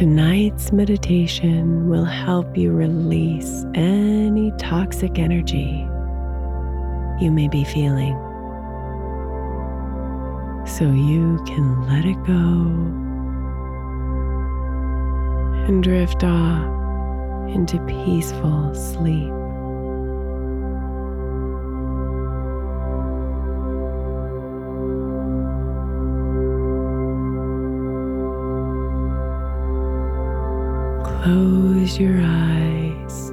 Tonight's meditation will help you release any toxic energy you may be feeling so you can let it go and drift off into peaceful sleep. Close your eyes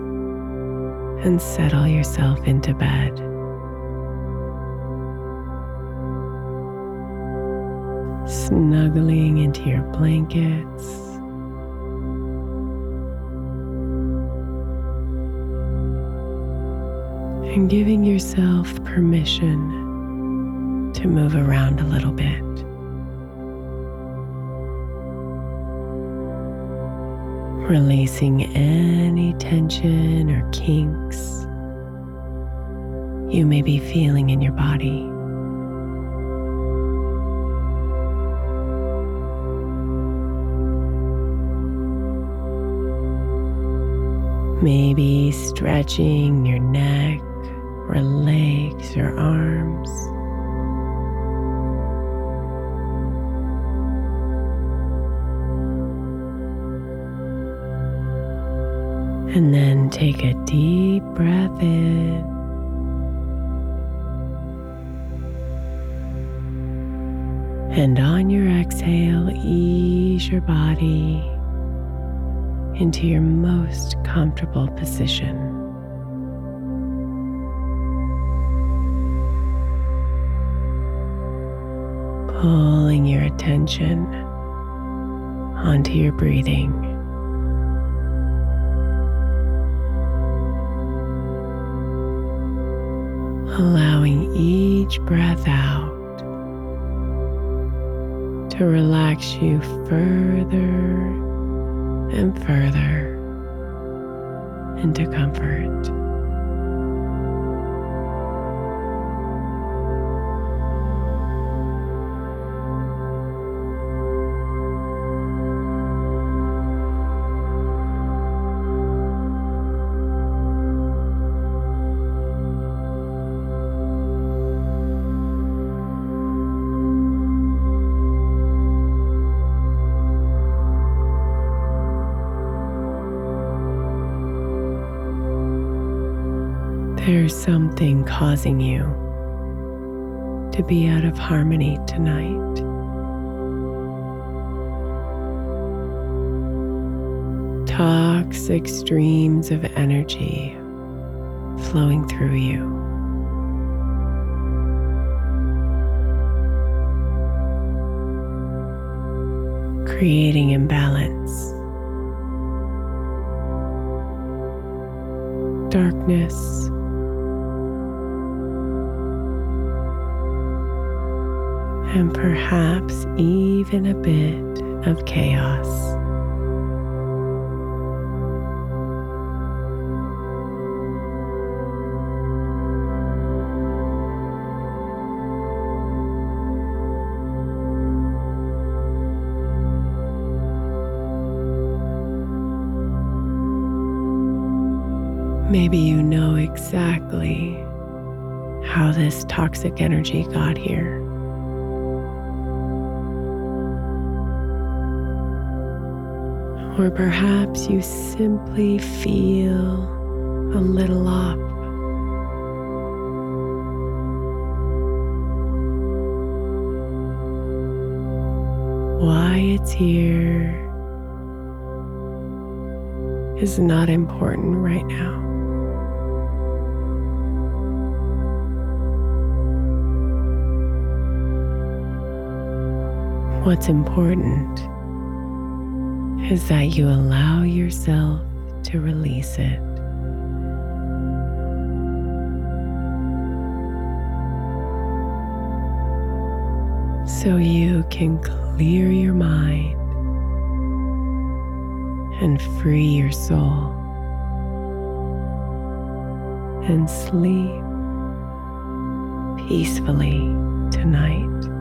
and settle yourself into bed. Snuggling into your blankets. And giving yourself permission to move around a little bit. Releasing any tension or kinks you may be feeling in your body. Maybe stretching your neck or legs or arms. And then take a deep breath in. And on your exhale, ease your body into your most comfortable position. Pulling your attention onto your breathing. Allowing each breath out to relax you further and further into comfort. Causing you to be out of harmony tonight. Toxic streams of energy flowing through you. Creating imbalance. Darkness. And perhaps even a bit of chaos. Maybe you know exactly how this toxic energy got here. Or perhaps you simply feel a little off. Why it's here is not important right now. What's important is that you allow yourself to release it. So you can clear your mind and free your soul and sleep peacefully tonight.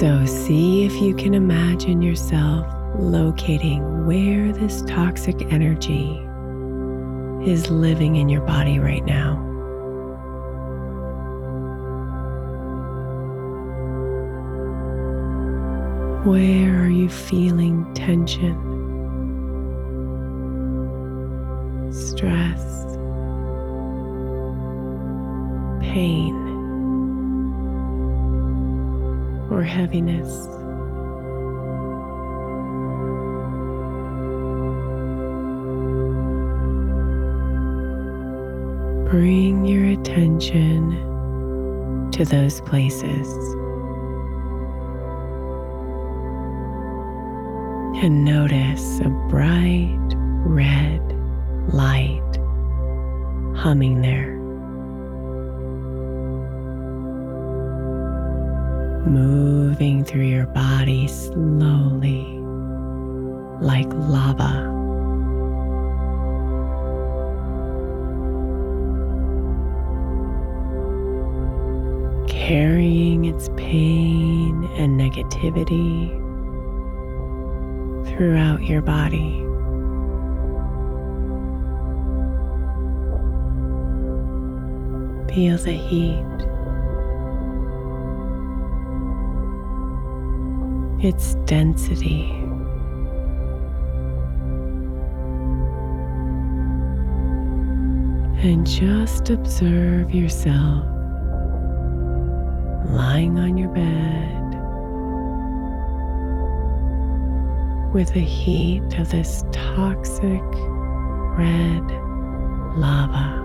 So, see if you can imagine yourself locating where this toxic energy is living in your body right now. Where are you feeling tension, stress, pain? Or heaviness. Bring your attention to those places and notice a bright red light humming there. Moving through your body slowly like lava. Carrying its pain and negativity throughout your body. Feel the heat its density. And just observe yourself lying on your bed with the heat of this toxic red lava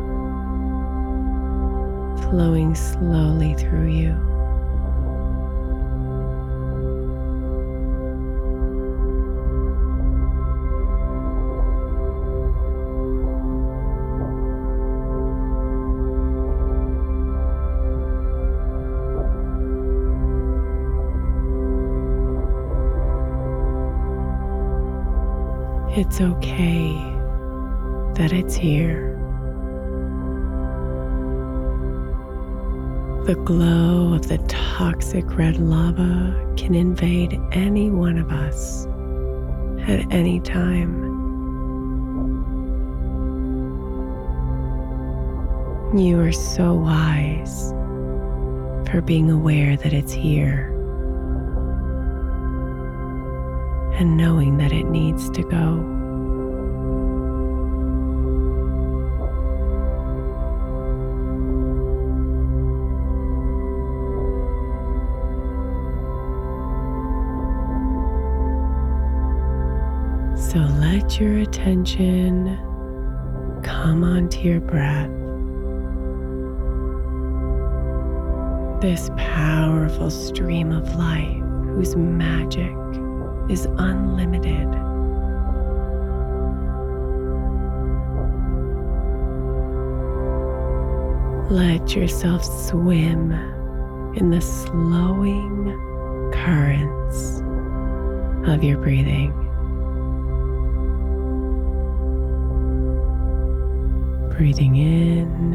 flowing slowly through you. It's okay that it's here. The glow of the toxic red lava can invade any one of us at any time. You are so wise for being aware that it's here and knowing that it needs to go. So let your attention come onto your breath. This powerful stream of life whose magic is unlimited. Let yourself swim in the slowing currents of your breathing. Breathing in,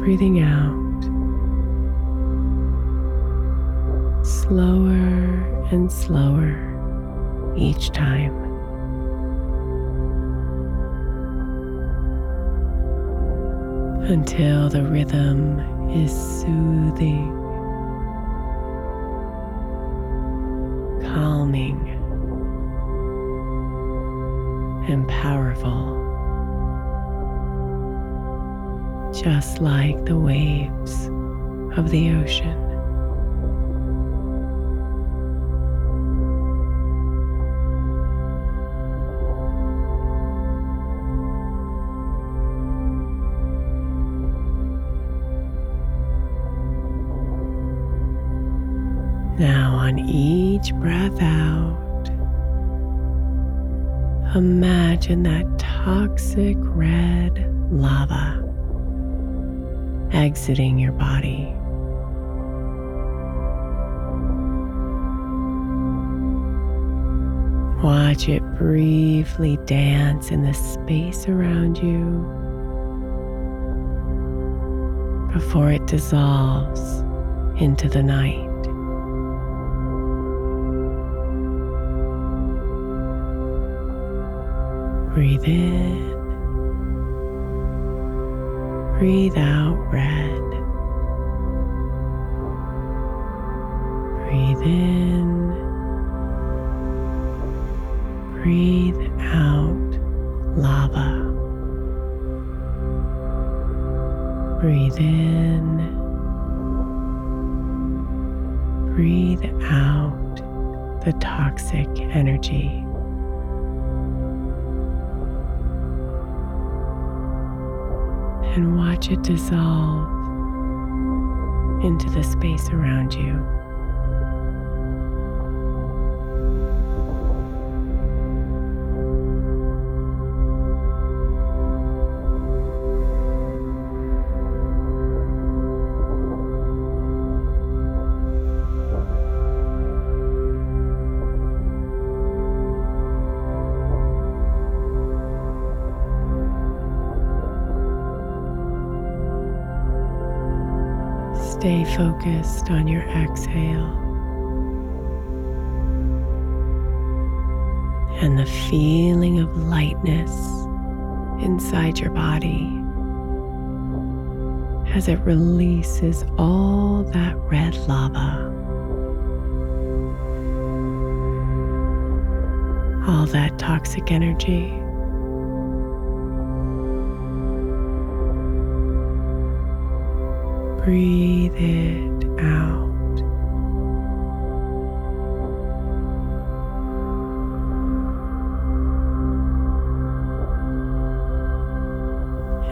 breathing out, slower and slower each time. Until the rhythm is soothing, calming, and powerful. just like the waves of the ocean. On each breath out, imagine that toxic red lava exiting your body. Watch it briefly dance in the space around you before it dissolves into the night. Breathe in. Breathe out red. Breathe in. Breathe out lava. Breathe in. Breathe out the toxic energy. And watch it dissolve into the space around you. Focused on your exhale and the feeling of lightness inside your body as it releases all that red lava. All that toxic energy. Breathe it out.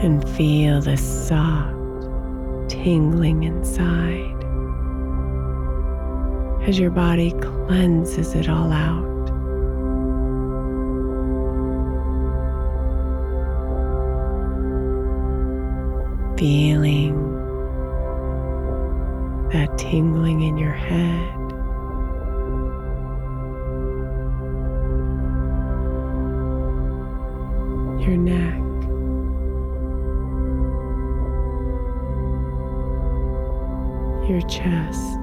And feel the soft tingling inside as your body cleanses it all out. Feeling tingling in your head. Your neck. Your chest.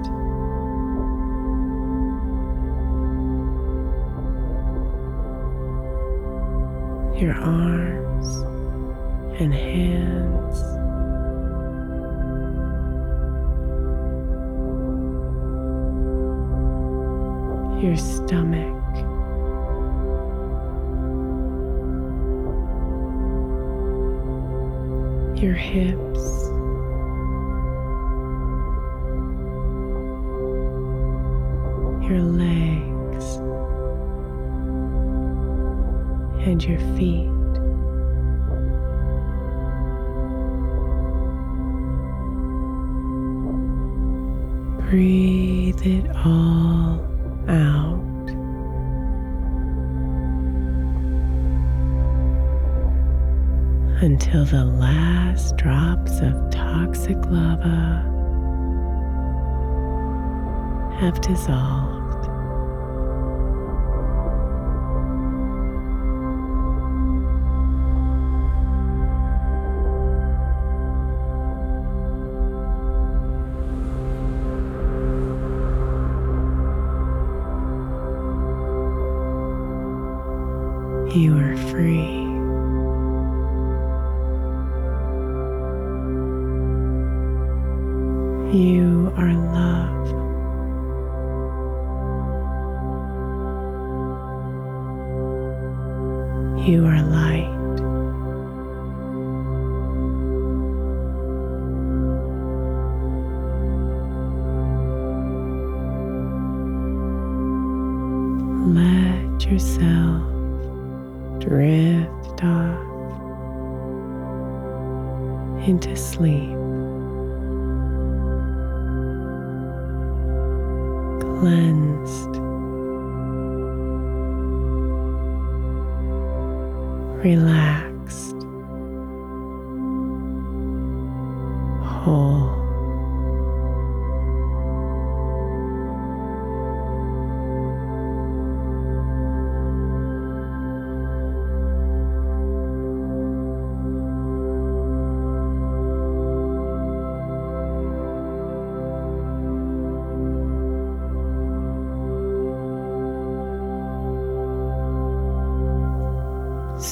Your arms and hands your stomach. Your hips, your legs, and your feet. Breathe it all out. Until the last drops of toxic lava have dissolved. Free. You are love. You are light.